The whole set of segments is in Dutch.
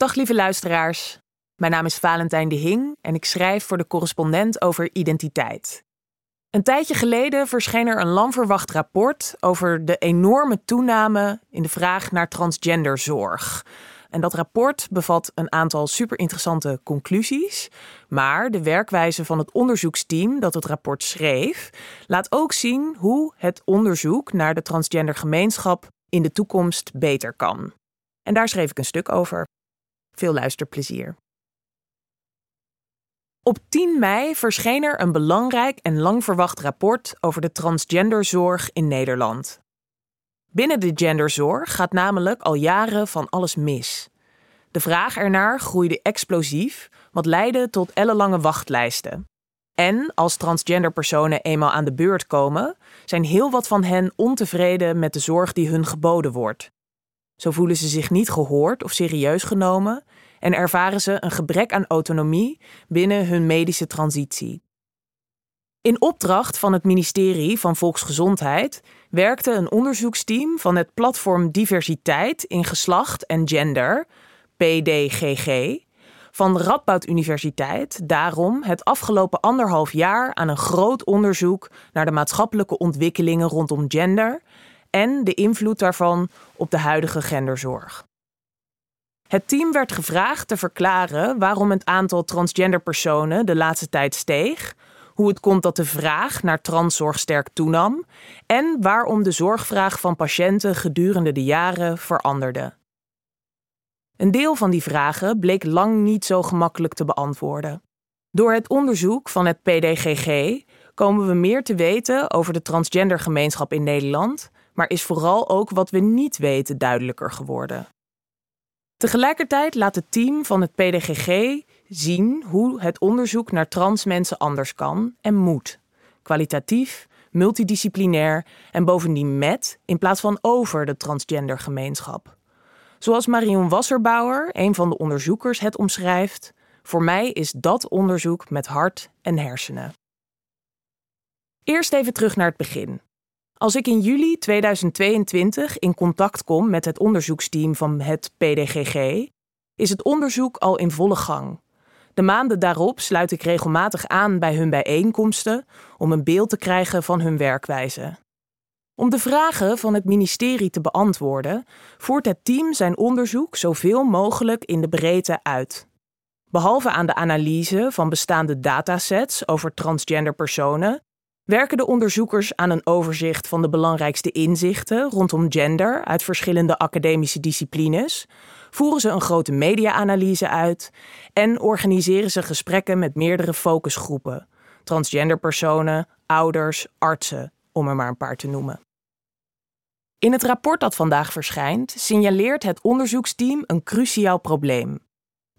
Dag lieve luisteraars. Mijn naam is Valentijn de Hing en ik schrijf voor de correspondent over identiteit. Een tijdje geleden verscheen er een lang verwacht rapport over de enorme toename in de vraag naar transgenderzorg. En dat rapport bevat een aantal super interessante conclusies. Maar de werkwijze van het onderzoeksteam dat het rapport schreef, laat ook zien hoe het onderzoek naar de transgendergemeenschap in de toekomst beter kan. En daar schreef ik een stuk over. Veel luisterplezier. Op 10 mei verscheen er een belangrijk en lang verwacht rapport over de transgenderzorg in Nederland. Binnen de genderzorg gaat namelijk al jaren van alles mis. De vraag ernaar groeide explosief, wat leidde tot ellenlange wachtlijsten. En als transgender personen eenmaal aan de beurt komen, zijn heel wat van hen ontevreden met de zorg die hun geboden wordt. Zo voelen ze zich niet gehoord of serieus genomen en ervaren ze een gebrek aan autonomie binnen hun medische transitie. In opdracht van het ministerie van Volksgezondheid werkte een onderzoeksteam van het platform Diversiteit in Geslacht en Gender, PDGG, van de Radboud Universiteit daarom het afgelopen anderhalf jaar aan een groot onderzoek naar de maatschappelijke ontwikkelingen rondom gender en de invloed daarvan op de huidige genderzorg. Het team werd gevraagd te verklaren waarom het aantal transgender personen de laatste tijd steeg, hoe het komt dat de vraag naar transzorg sterk toenam en waarom de zorgvraag van patiënten gedurende de jaren veranderde. Een deel van die vragen bleek lang niet zo gemakkelijk te beantwoorden. Door het onderzoek van het PDGG komen we meer te weten over de transgendergemeenschap in Nederland, maar is vooral ook wat we niet weten duidelijker geworden. Tegelijkertijd laat het team van het PDGG zien hoe het onderzoek naar trans mensen anders kan en moet. Kwalitatief, multidisciplinair en bovendien met in plaats van over de transgendergemeenschap. Zoals Marion Wasserbauer, een van de onderzoekers, het omschrijft: Voor mij is dat onderzoek met hart en hersenen. Eerst even terug naar het begin. Als ik in juli 2022 in contact kom met het onderzoeksteam van het PDGG, is het onderzoek al in volle gang. De maanden daarop sluit ik regelmatig aan bij hun bijeenkomsten om een beeld te krijgen van hun werkwijze. Om de vragen van het ministerie te beantwoorden, voert het team zijn onderzoek zoveel mogelijk in de breedte uit. Behalve aan de analyse van bestaande datasets over transgender personen, werken de onderzoekers aan een overzicht van de belangrijkste inzichten rondom gender uit verschillende academische disciplines, voeren ze een grote media-analyse uit en organiseren ze gesprekken met meerdere focusgroepen: transgenderpersonen, ouders, artsen, om er maar een paar te noemen. In het rapport dat vandaag verschijnt, signaleert het onderzoeksteam een cruciaal probleem.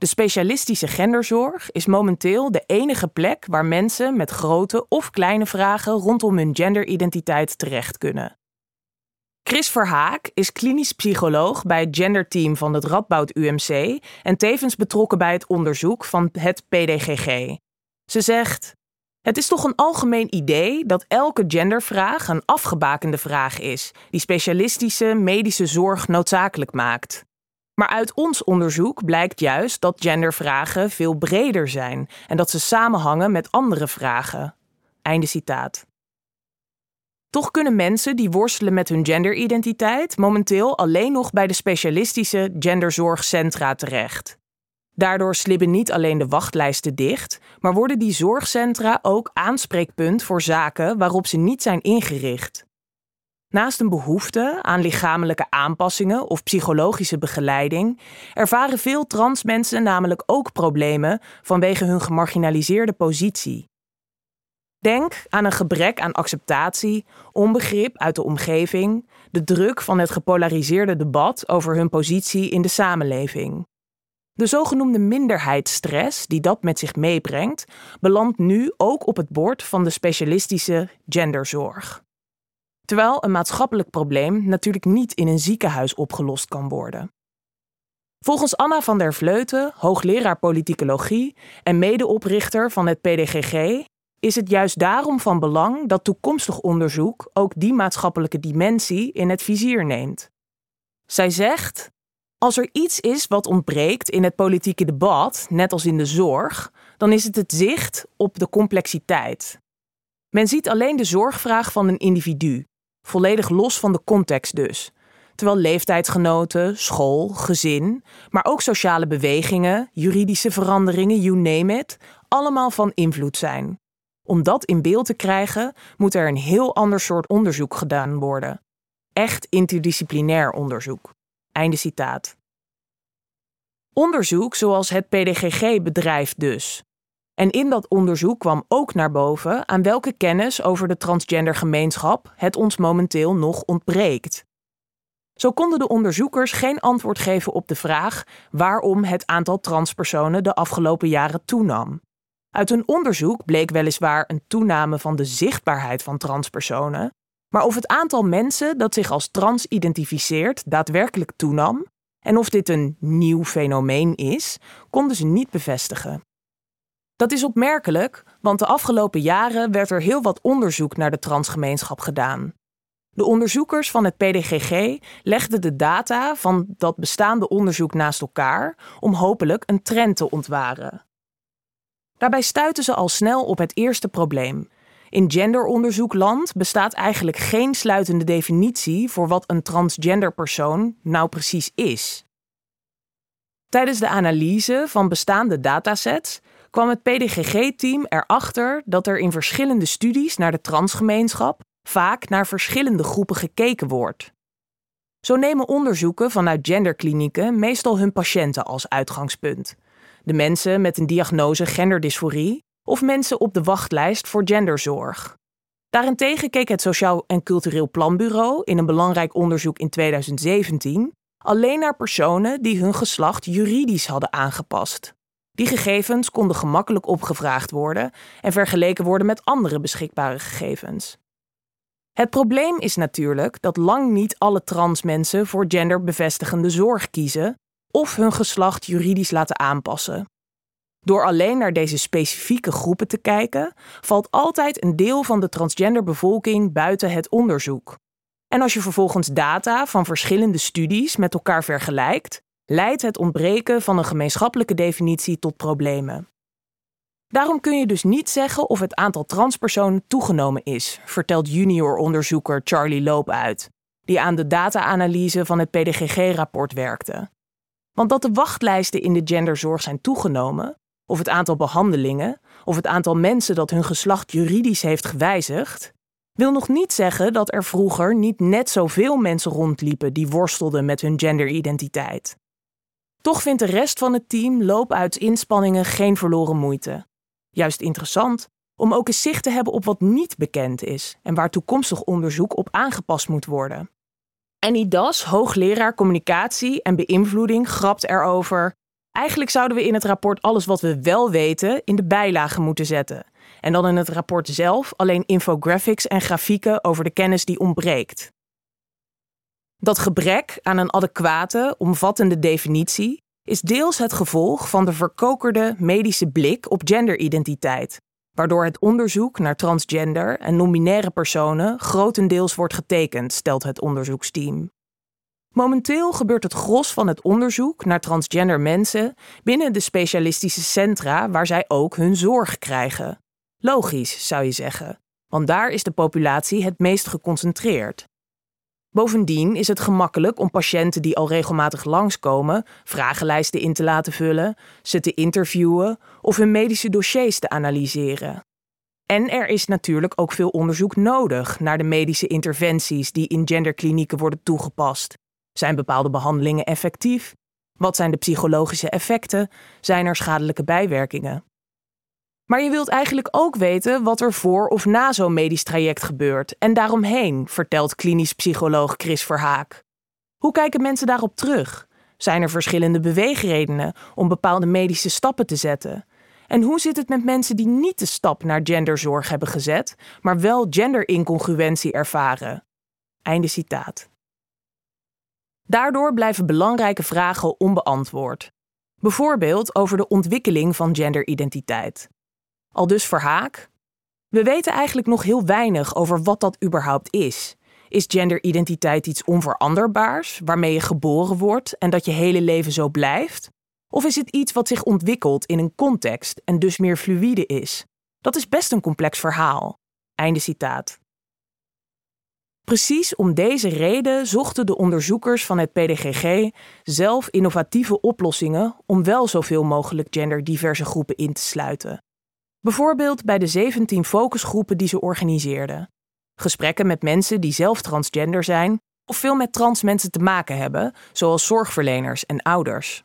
De specialistische genderzorg is momenteel de enige plek waar mensen met grote of kleine vragen rondom hun genderidentiteit terecht kunnen. Chris Verhaak is klinisch psycholoog bij het genderteam van het Radboud UMC en tevens betrokken bij het onderzoek van het PDGG. Ze zegt: Het is toch een algemeen idee dat elke gendervraag een afgebakende vraag is, die specialistische medische zorg noodzakelijk maakt. Maar uit ons onderzoek blijkt juist dat gendervragen veel breder zijn en dat ze samenhangen met andere vragen. Einde citaat. Toch kunnen mensen die worstelen met hun genderidentiteit momenteel alleen nog bij de specialistische genderzorgcentra terecht. Daardoor slibben niet alleen de wachtlijsten dicht, maar worden die zorgcentra ook aanspreekpunt voor zaken waarop ze niet zijn ingericht. Naast een behoefte aan lichamelijke aanpassingen of psychologische begeleiding, ervaren veel trans mensen namelijk ook problemen vanwege hun gemarginaliseerde positie. Denk aan een gebrek aan acceptatie, onbegrip uit de omgeving, de druk van het gepolariseerde debat over hun positie in de samenleving. De zogenoemde minderheidsstress die dat met zich meebrengt, belandt nu ook op het bord van de specialistische genderzorg. Terwijl een maatschappelijk probleem natuurlijk niet in een ziekenhuis opgelost kan worden. Volgens Anna van der Vleuten, hoogleraar politicologie en medeoprichter van het PDGG, is het juist daarom van belang dat toekomstig onderzoek ook die maatschappelijke dimensie in het vizier neemt. Zij zegt: Als er iets is wat ontbreekt in het politieke debat, net als in de zorg, dan is het het zicht op de complexiteit. Men ziet alleen de zorgvraag van een individu, volledig los van de context dus. Terwijl leeftijdsgenoten, school, gezin, maar ook sociale bewegingen, juridische veranderingen, you name it, allemaal van invloed zijn. Om dat in beeld te krijgen, moet er een heel ander soort onderzoek gedaan worden. Echt interdisciplinair onderzoek. Einde citaat. Onderzoek zoals het PDGG bedrijft dus. En in dat onderzoek kwam ook naar boven aan welke kennis over de transgender gemeenschap het ons momenteel nog ontbreekt. Zo konden de onderzoekers geen antwoord geven op de vraag waarom het aantal transpersonen de afgelopen jaren toenam. Uit hun onderzoek bleek weliswaar een toename van de zichtbaarheid van transpersonen, maar of het aantal mensen dat zich als trans identificeert daadwerkelijk toenam en of dit een nieuw fenomeen is, konden ze niet bevestigen. Dat is opmerkelijk, want de afgelopen jaren werd er heel wat onderzoek naar de transgemeenschap gedaan. De onderzoekers van het PDGG legden de data van dat bestaande onderzoek naast elkaar om hopelijk een trend te ontwaren. Daarbij stuiten ze al snel op het eerste probleem. In genderonderzoekland bestaat eigenlijk geen sluitende definitie voor wat een transgender persoon nou precies is. Tijdens de analyse van bestaande datasets kwam het PDGG-team erachter dat er in verschillende studies naar de transgemeenschap vaak naar verschillende groepen gekeken wordt. Zo nemen onderzoeken vanuit genderklinieken meestal hun patiënten als uitgangspunt. De mensen met een diagnose genderdysforie of mensen op de wachtlijst voor genderzorg. Daarentegen keek het Sociaal en Cultureel Planbureau in een belangrijk onderzoek in 2017 alleen naar personen die hun geslacht juridisch hadden aangepast. Die gegevens konden gemakkelijk opgevraagd worden en vergeleken worden met andere beschikbare gegevens. Het probleem is natuurlijk dat lang niet alle trans mensen voor genderbevestigende zorg kiezen of hun geslacht juridisch laten aanpassen. Door alleen naar deze specifieke groepen te kijken, valt altijd een deel van de transgenderbevolking buiten het onderzoek. En als je vervolgens data van verschillende studies met elkaar vergelijkt, leidt het ontbreken van een gemeenschappelijke definitie tot problemen. Daarom kun je dus niet zeggen of het aantal transpersonen toegenomen is, vertelt junior onderzoeker Charlie Loop uit, die aan de data-analyse van het PDGG-rapport werkte. Want dat de wachtlijsten in de genderzorg zijn toegenomen, of het aantal behandelingen, of het aantal mensen dat hun geslacht juridisch heeft gewijzigd, wil nog niet zeggen dat er vroeger niet net zoveel mensen rondliepen die worstelden met hun genderidentiteit. Toch vindt de rest van het team loopuit inspanningen geen verloren moeite. Juist interessant om ook eens zicht te hebben op wat niet bekend is en waar toekomstig onderzoek op aangepast moet worden. En Das, hoogleraar communicatie en beïnvloeding, grapt erover. Eigenlijk zouden we in het rapport alles wat we wel weten in de bijlagen moeten zetten. En dan in het rapport zelf alleen infographics en grafieken over de kennis die ontbreekt. Dat gebrek aan een adequate, omvattende definitie is deels het gevolg van de verkokerde medische blik op genderidentiteit, waardoor het onderzoek naar transgender en non-binaire personen grotendeels wordt getekend, stelt het onderzoeksteam. Momenteel gebeurt het gros van het onderzoek naar transgender mensen binnen de specialistische centra waar zij ook hun zorg krijgen. Logisch, zou je zeggen, want daar is de populatie het meest geconcentreerd. Bovendien is het gemakkelijk om patiënten die al regelmatig langskomen vragenlijsten in te laten vullen, ze te interviewen of hun medische dossiers te analyseren. En er is natuurlijk ook veel onderzoek nodig naar de medische interventies die in genderklinieken worden toegepast. Zijn bepaalde behandelingen effectief? Wat zijn de psychologische effecten? Zijn er schadelijke bijwerkingen? Maar je wilt eigenlijk ook weten wat er voor of na zo'n medisch traject gebeurt en daaromheen, vertelt klinisch psycholoog Chris Verhaak. Hoe kijken mensen daarop terug? Zijn er verschillende beweegredenen om bepaalde medische stappen te zetten? En hoe zit het met mensen die niet de stap naar genderzorg hebben gezet, maar wel genderincongruentie ervaren? Einde citaat. Daardoor blijven belangrijke vragen onbeantwoord. Bijvoorbeeld over de ontwikkeling van genderidentiteit. Al dus Verhaak. We weten eigenlijk nog heel weinig over wat dat überhaupt is. Is genderidentiteit iets onveranderbaars, waarmee je geboren wordt en dat je hele leven zo blijft? Of is het iets wat zich ontwikkelt in een context en dus meer fluïde is? Dat is best een complex verhaal. Einde citaat. Precies om deze reden zochten de onderzoekers van het PDGG zelf innovatieve oplossingen om wel zoveel mogelijk genderdiverse groepen in te sluiten. Bijvoorbeeld bij de 17 focusgroepen die ze organiseerden. Gesprekken met mensen die zelf transgender zijn of veel met trans mensen te maken hebben, zoals zorgverleners en ouders.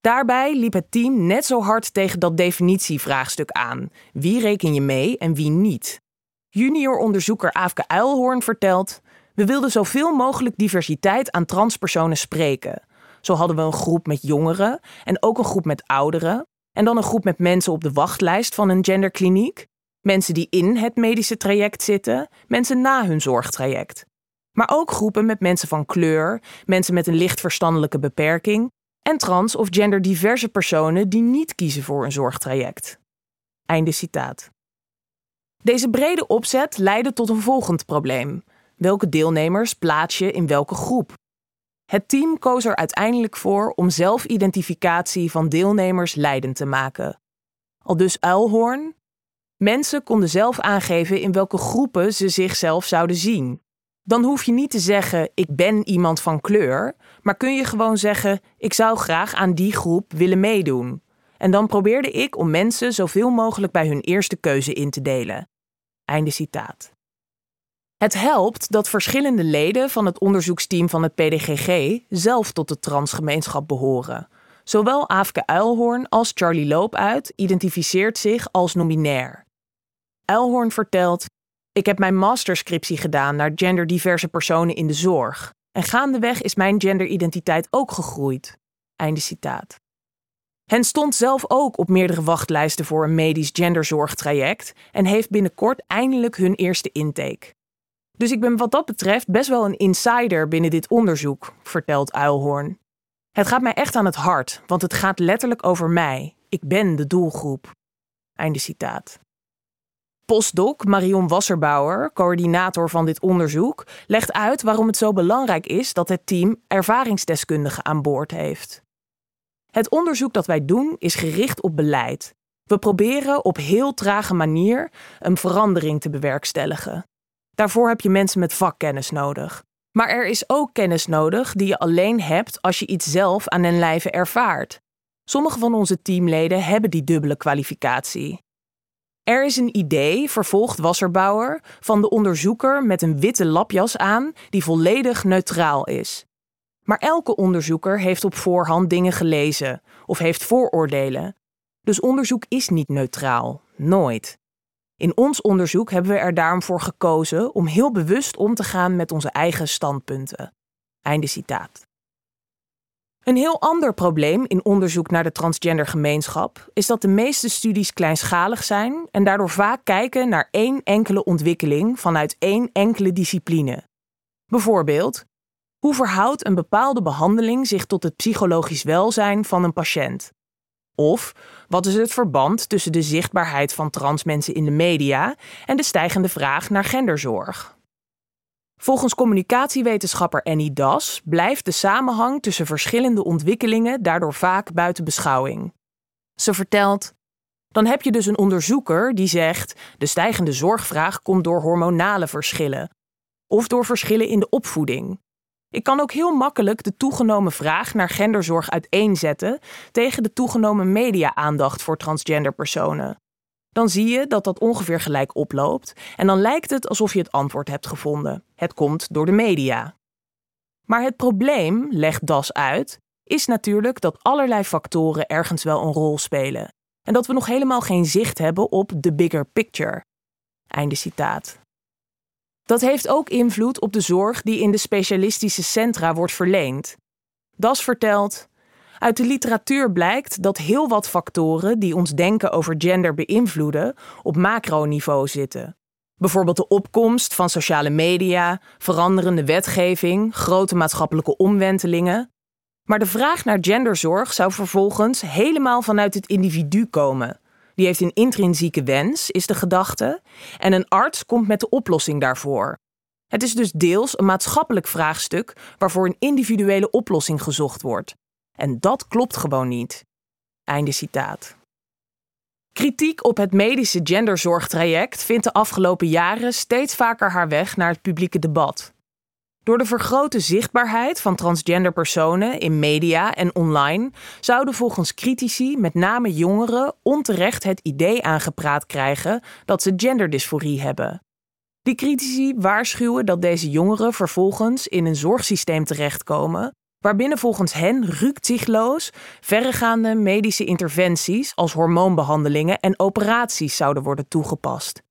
Daarbij liep het team net zo hard tegen dat definitievraagstuk aan: wie reken je mee en wie niet? Junior onderzoeker Aafke Uilhoorn vertelt: We wilden zoveel mogelijk diversiteit aan transpersonen spreken. Zo hadden we een groep met jongeren en ook een groep met ouderen. En dan een groep met mensen op de wachtlijst van een genderkliniek. Mensen die in het medische traject zitten, mensen na hun zorgtraject. Maar ook groepen met mensen van kleur, mensen met een licht verstandelijke beperking en trans- of genderdiverse personen die niet kiezen voor een zorgtraject. Einde citaat. Deze brede opzet leidde tot een volgend probleem. Welke deelnemers plaats je in welke groep? Het team koos er uiteindelijk voor om zelfidentificatie van deelnemers leidend te maken. Al dus Uilhoorn. Mensen konden zelf aangeven in welke groepen ze zichzelf zouden zien. Dan hoef je niet te zeggen: Ik ben iemand van kleur, maar kun je gewoon zeggen: Ik zou graag aan die groep willen meedoen. En dan probeerde ik om mensen zoveel mogelijk bij hun eerste keuze in te delen. Einde citaat. Het helpt dat verschillende leden van het onderzoeksteam van het PDGG zelf tot de transgemeenschap behoren. Zowel Aafke Uilhoorn als Charlie Loopuit identificeert zich als nominair. Uilhoorn vertelt: Ik heb mijn masterscriptie gedaan naar genderdiverse personen in de zorg. En gaandeweg is mijn genderidentiteit ook gegroeid. Einde citaat. Hen stond zelf ook op meerdere wachtlijsten voor een medisch genderzorgtraject en heeft binnenkort eindelijk hun eerste intake. Dus ik ben wat dat betreft best wel een insider binnen dit onderzoek, vertelt Uilhoorn. Het gaat mij echt aan het hart, want het gaat letterlijk over mij. Ik ben de doelgroep. Einde citaat. Postdoc Marion Wasserbauer, coördinator van dit onderzoek, legt uit waarom het zo belangrijk is dat het team ervaringsdeskundigen aan boord heeft. Het onderzoek dat wij doen is gericht op beleid. We proberen op heel trage manier een verandering te bewerkstelligen. Daarvoor heb je mensen met vakkennis nodig. Maar er is ook kennis nodig die je alleen hebt als je iets zelf aan den lijve ervaart. Sommige van onze teamleden hebben die dubbele kwalificatie. Er is een idee, vervolgt Wasserbouwer, van de onderzoeker met een witte lapjas aan die volledig neutraal is. Maar elke onderzoeker heeft op voorhand dingen gelezen of heeft vooroordelen. Dus onderzoek is niet neutraal, nooit. In ons onderzoek hebben we er daarom voor gekozen om heel bewust om te gaan met onze eigen standpunten. Einde citaat. Een heel ander probleem in onderzoek naar de transgender gemeenschap is dat de meeste studies kleinschalig zijn en daardoor vaak kijken naar één enkele ontwikkeling vanuit één enkele discipline. Bijvoorbeeld, hoe verhoudt een bepaalde behandeling zich tot het psychologisch welzijn van een patiënt? Of wat is het verband tussen de zichtbaarheid van transmensen in de media en de stijgende vraag naar genderzorg? Volgens communicatiewetenschapper Annie Das blijft de samenhang tussen verschillende ontwikkelingen daardoor vaak buiten beschouwing. Ze vertelt: Dan heb je dus een onderzoeker die zegt: de stijgende zorgvraag komt door hormonale verschillen of door verschillen in de opvoeding. Ik kan ook heel makkelijk de toegenomen vraag naar genderzorg uiteenzetten tegen de toegenomen media-aandacht voor transgender personen. Dan zie je dat dat ongeveer gelijk oploopt en dan lijkt het alsof je het antwoord hebt gevonden. Het komt door de media. Maar het probleem, legt Das uit, is natuurlijk dat allerlei factoren ergens wel een rol spelen en dat we nog helemaal geen zicht hebben op the bigger picture. Einde citaat. Dat heeft ook invloed op de zorg die in de specialistische centra wordt verleend. Das vertelt: Uit de literatuur blijkt dat heel wat factoren die ons denken over gender beïnvloeden op macroniveau zitten. Bijvoorbeeld de opkomst van sociale media, veranderende wetgeving, grote maatschappelijke omwentelingen. Maar de vraag naar genderzorg zou vervolgens helemaal vanuit het individu komen, die heeft een intrinsieke wens, is de gedachte, en een arts komt met de oplossing daarvoor. Het is dus deels een maatschappelijk vraagstuk waarvoor een individuele oplossing gezocht wordt. En dat klopt gewoon niet. Einde citaat. Kritiek op het medische genderzorgtraject vindt de afgelopen jaren steeds vaker haar weg naar het publieke debat. Door de vergrote zichtbaarheid van transgender personen in media en online zouden volgens critici met name jongeren onterecht het idee aangepraat krijgen dat ze genderdysforie hebben. Die critici waarschuwen dat deze jongeren vervolgens in een zorgsysteem terechtkomen waarbinnen volgens hen rukzichtloos verregaande medische interventies als hormoonbehandelingen en operaties zouden worden toegepast.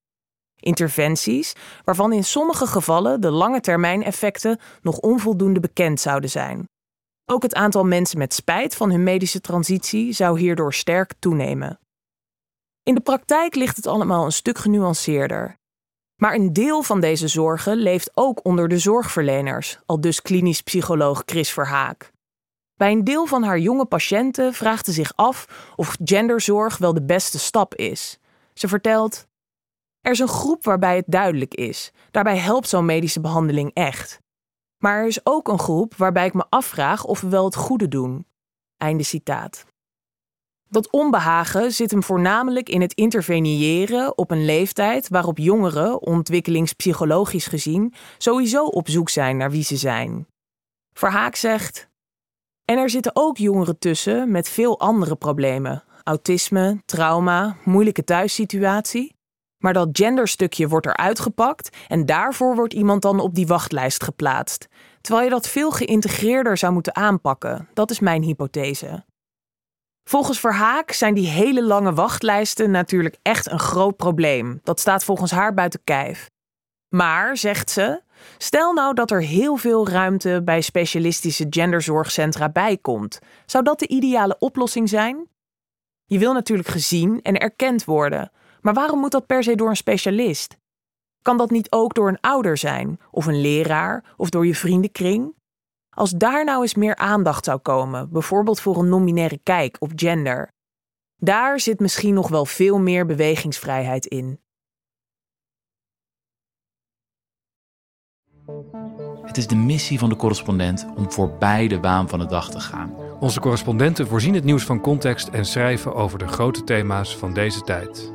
Interventies waarvan in sommige gevallen de lange termijn effecten nog onvoldoende bekend zouden zijn. Ook het aantal mensen met spijt van hun medische transitie zou hierdoor sterk toenemen. In de praktijk ligt het allemaal een stuk genuanceerder. Maar een deel van deze zorgen leeft ook onder de zorgverleners, al dus klinisch psycholoog Chris Verhaak. Bij een deel van haar jonge patiënten vraagt ze zich af of genderzorg wel de beste stap is. Ze vertelt: Er is een groep waarbij het duidelijk is. Daarbij helpt zo'n medische behandeling echt. Maar er is ook een groep waarbij ik me afvraag of we wel het goede doen. Einde citaat. Dat onbehagen zit hem voornamelijk in het interveniëren op een leeftijd waarop jongeren, ontwikkelingspsychologisch gezien, sowieso op zoek zijn naar wie ze zijn. Verhaak zegt. En er zitten ook jongeren tussen met veel andere problemen: autisme, trauma, moeilijke thuissituatie. Maar dat genderstukje wordt eruit gepakt en daarvoor wordt iemand dan op die wachtlijst geplaatst. Terwijl je dat veel geïntegreerder zou moeten aanpakken. Dat is mijn hypothese. Volgens Verhaak zijn die hele lange wachtlijsten natuurlijk echt een groot probleem. Dat staat volgens haar buiten kijf. Maar, zegt ze, stel nou dat er heel veel ruimte bij specialistische genderzorgcentra bijkomt. Zou dat de ideale oplossing zijn? Je wil natuurlijk gezien en erkend worden, maar waarom moet dat per se door een specialist? Kan dat niet ook door een ouder zijn, of een leraar, of door je vriendenkring? Als daar nou eens meer aandacht zou komen, bijvoorbeeld voor een nominaire kijk op gender, daar zit misschien nog wel veel meer bewegingsvrijheid in. Het is de missie van de correspondent om voorbij de waan van de dag te gaan. Onze correspondenten voorzien het nieuws van context en schrijven over de grote thema's van deze tijd.